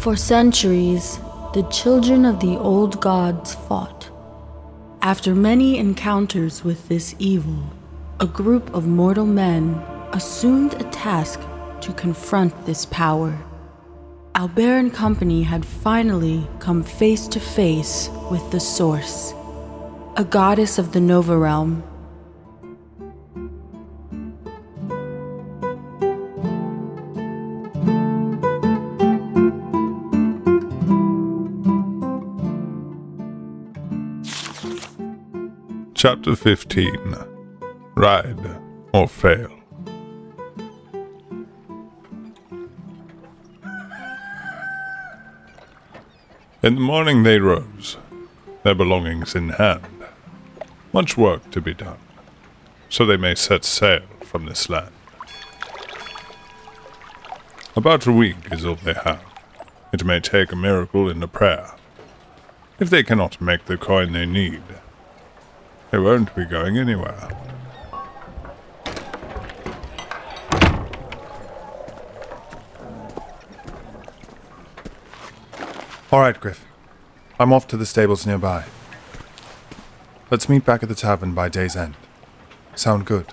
For centuries, the children of the old gods fought. After many encounters with this evil, a group of mortal men assumed a task to confront this power. Albert and company had finally come face to face with the Source, a goddess of the Nova Realm. Chapter 15 Ride or Fail. In the morning they rose, their belongings in hand. Much work to be done, so they may set sail from this land. About a week is all they have. It may take a miracle and a prayer. If they cannot make the coin they need, they won't be going anywhere. All right, Griff. I'm off to the stables nearby. Let's meet back at the tavern by day's end. Sound good?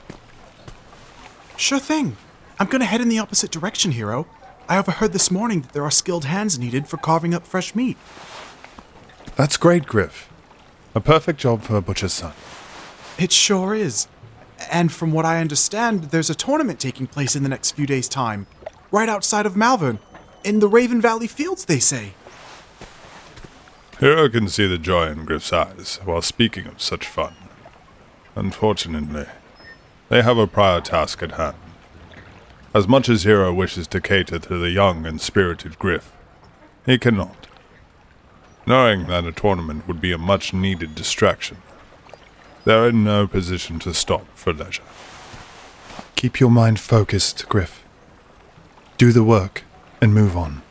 Sure thing. I'm gonna head in the opposite direction, Hero. I overheard this morning that there are skilled hands needed for carving up fresh meat. That's great, Griff. A perfect job for a butcher's son. It sure is. And from what I understand, there's a tournament taking place in the next few days' time, right outside of Malvern, in the Raven Valley Fields, they say. Hero can see the joy in Griff's eyes while speaking of such fun. Unfortunately, they have a prior task at hand. As much as Hero wishes to cater to the young and spirited Griff, he cannot. Knowing that a tournament would be a much needed distraction, they're in no position to stop for leisure. Keep your mind focused, Griff. Do the work and move on.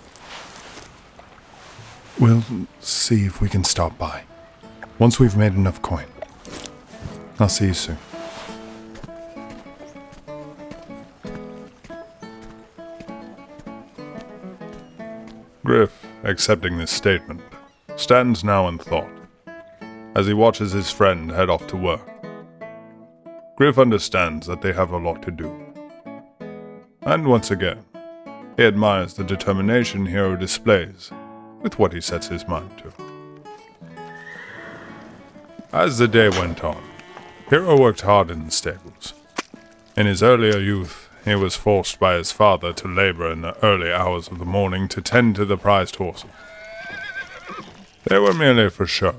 We'll see if we can stop by. Once we've made enough coin. I'll see you soon. Griff, accepting this statement, stands now in thought as he watches his friend head off to work. Griff understands that they have a lot to do. And once again, he admires the determination Hero displays with what he sets his mind to. As the day went on, Hero worked hard in the stables. In his earlier youth, he was forced by his father to labor in the early hours of the morning to tend to the prized horses. They were merely for show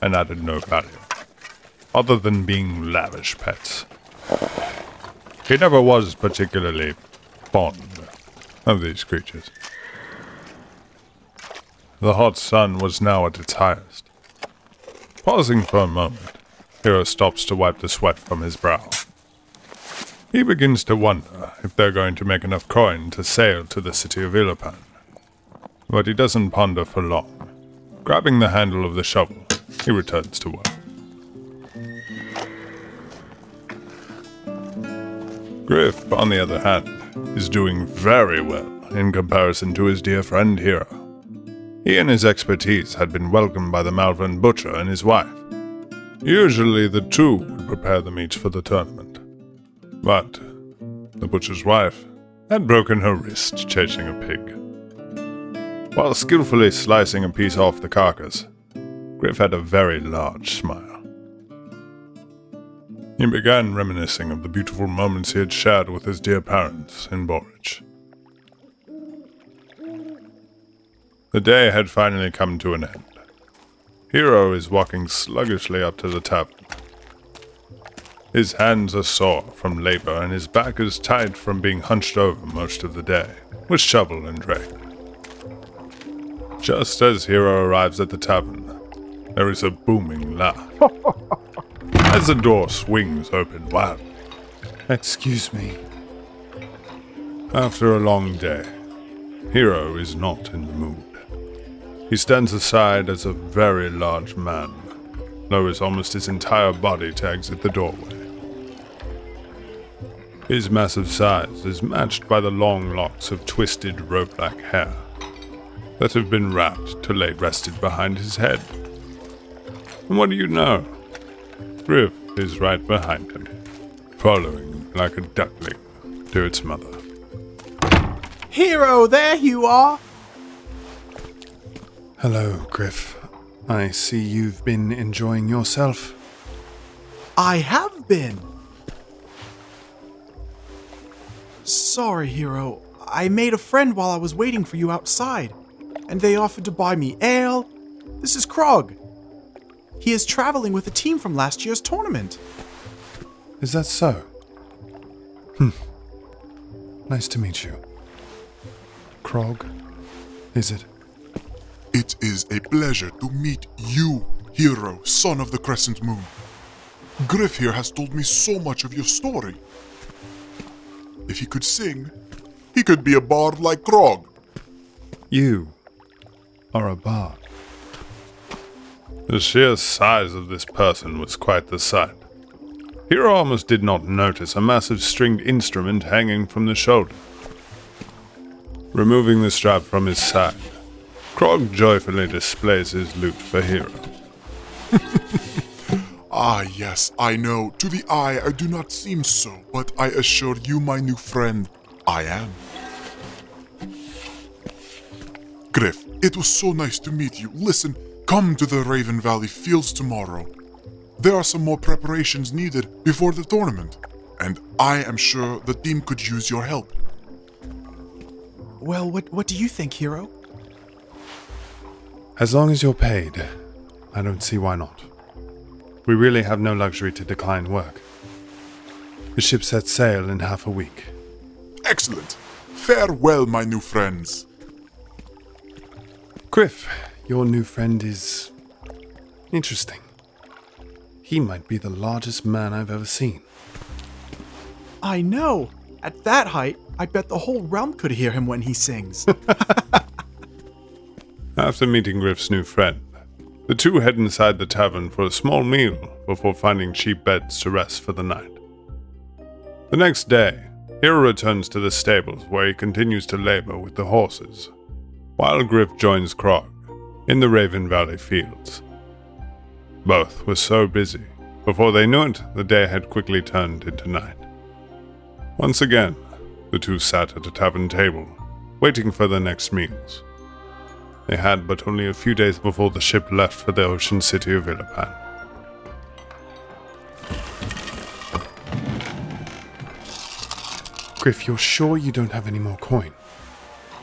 and added no value, other than being lavish pets. He never was particularly fond of these creatures. The hot sun was now at its highest. Pausing for a moment, Hero stops to wipe the sweat from his brow. He begins to wonder if they're going to make enough coin to sail to the city of Ilopan. But he doesn't ponder for long. Grabbing the handle of the shovel, he returns to work. Griff, on the other hand, is doing very well in comparison to his dear friend Hero. He and his expertise had been welcomed by the Malvern butcher and his wife. Usually the two would prepare the meats for the tournament. But the butcher's wife had broken her wrist chasing a pig. While skillfully slicing a piece off the carcass, Griff had a very large smile. He began reminiscing of the beautiful moments he had shared with his dear parents in Borage. The day had finally come to an end. Hero is walking sluggishly up to the tavern. His hands are sore from labor and his back is tight from being hunched over most of the day, with shovel and rake. Just as Hero arrives at the tavern, there is a booming laugh. as the door swings open wildly. Excuse me. After a long day, Hero is not in the mood. He stands aside as a very large man, lowers almost his entire body to exit the doorway. His massive size is matched by the long locks of twisted rope like hair. That have been wrapped to lay rested behind his head. And what do you know? Griff is right behind him, following like a duckling to its mother. Hero, there you are! Hello, Griff. I see you've been enjoying yourself. I have been! Sorry, Hero. I made a friend while I was waiting for you outside, and they offered to buy me ale. This is Krog. He is traveling with a team from last year's tournament. Is that so? Hmm. Nice to meet you. Krog, is it? It is a pleasure to meet you, hero, son of the crescent moon. Griff here has told me so much of your story. If he could sing, he could be a bard like Krog. You are a bar. The sheer size of this person was quite the sight. Hero almost did not notice a massive stringed instrument hanging from the shoulder. Removing the strap from his side, Krog joyfully displays his lute for Hero. Ah, yes, I know. To the eye, I do not seem so, but I assure you, my new friend, I am. It was so nice to meet you. Listen, come to the Raven Valley Fields tomorrow. There are some more preparations needed before the tournament, and I am sure the team could use your help. Well, what, what do you think, Hero? As long as you're paid, I don't see why not. We really have no luxury to decline work. The ship sets sail in half a week. Excellent. Farewell, my new friends. Griff, your new friend is interesting. He might be the largest man I've ever seen. I know. At that height, I bet the whole realm could hear him when he sings. After meeting Griff's new friend, the two head inside the tavern for a small meal before finding cheap beds to rest for the night. The next day, Hero returns to the stables where he continues to labor with the horses, while Griff joins Krog in the Raven Valley fields. Both were so busy, before they knew it, the day had quickly turned into night. Once again, the two sat at a tavern table, waiting for their next meals. They had but only a few days before the ship left for the ocean city of Illapan. Griff, you're sure you don't have any more coin?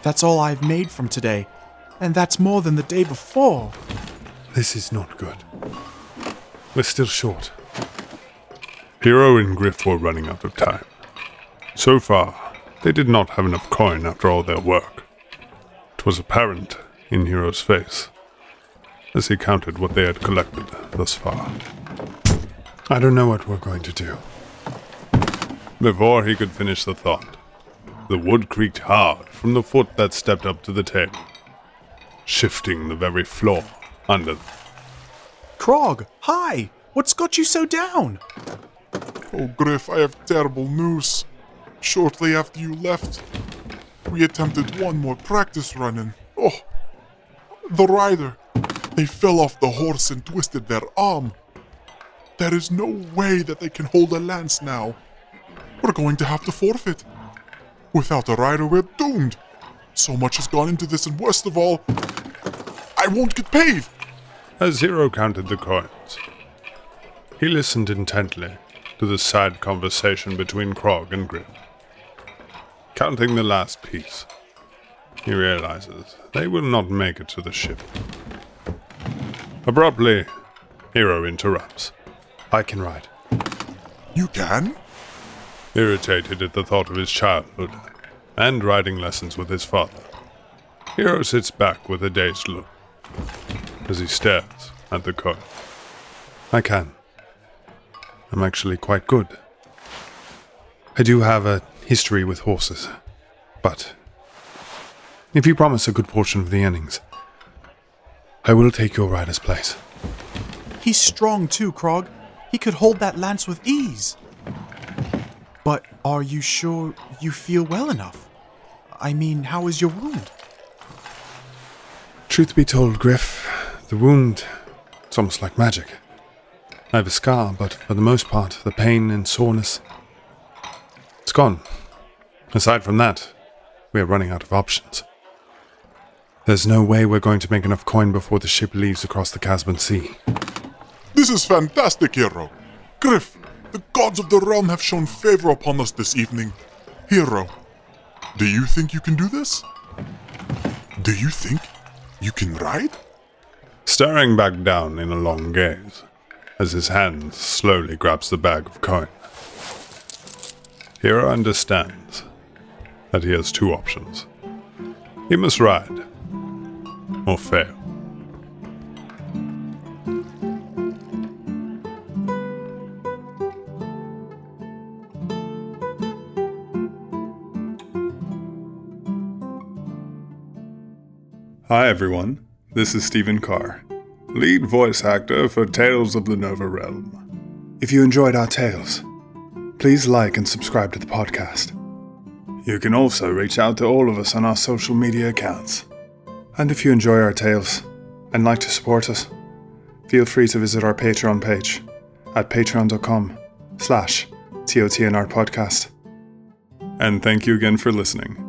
That's all I've made from today, and that's more than the day before. This is not good. We're still short. Hero and Griff were running out of time. So far, they did not have enough coin after all their work. It was apparent in Hero's face as he counted what they had collected thus far. I don't know what we're going to do. Before he could finish the thought, the wood creaked hard from the foot that stepped up to the table, shifting the very floor under them. Krog, hi! What's got you so down? Oh, Griff, I have terrible news. Shortly after you left, we attempted one more practice run and. Oh! The rider! They fell off the horse and twisted their arm. There is no way that they can hold a lance now. We're going to have to forfeit. Without a rider, we're doomed. So much has gone into this, and worst of all, I won't get paid. As Hero counted the coins, he listened intently to the sad conversation between Krog and Griff. Counting the last piece, he realizes they will not make it to the ship. Abruptly, Hero interrupts, I can ride. You can? Irritated at the thought of his childhood and riding lessons with his father. Hero sits back with a dazed look as he stares at the coin. I can. I'm actually quite good. I do have a history with horses, but if you promise a good portion of the earnings, I will take your rider's place. He's strong too, Krog. He could hold that lance with ease. But are you sure you feel well enough? I mean, how is your wound? Truth be told, Griff, the wound, it's almost like magic. I have a scar, but for the most part, the pain and soreness, it's gone. Aside from that, we are running out of options. There's no way we're going to make enough coin before the ship leaves across the Caspian Sea. This is fantastic, hero. Griff, the gods of the realm have shown favor upon us this evening. Hero, do you think you can do this? Do you think you can ride? Staring back down in a long gaze, as his hand slowly grabs the bag of coin. Hero understands that he has two options. He must ride or fail. Hi everyone, this is Stephen Carr, lead voice actor for Tales of the Nova Realm. If you enjoyed our tales, please like and subscribe to the podcast. You can also reach out to all of us on our social media accounts. And if you enjoy our tales and like to support us, feel free to visit our Patreon page at patreon.com slash TOTNR podcast. And thank you again for listening.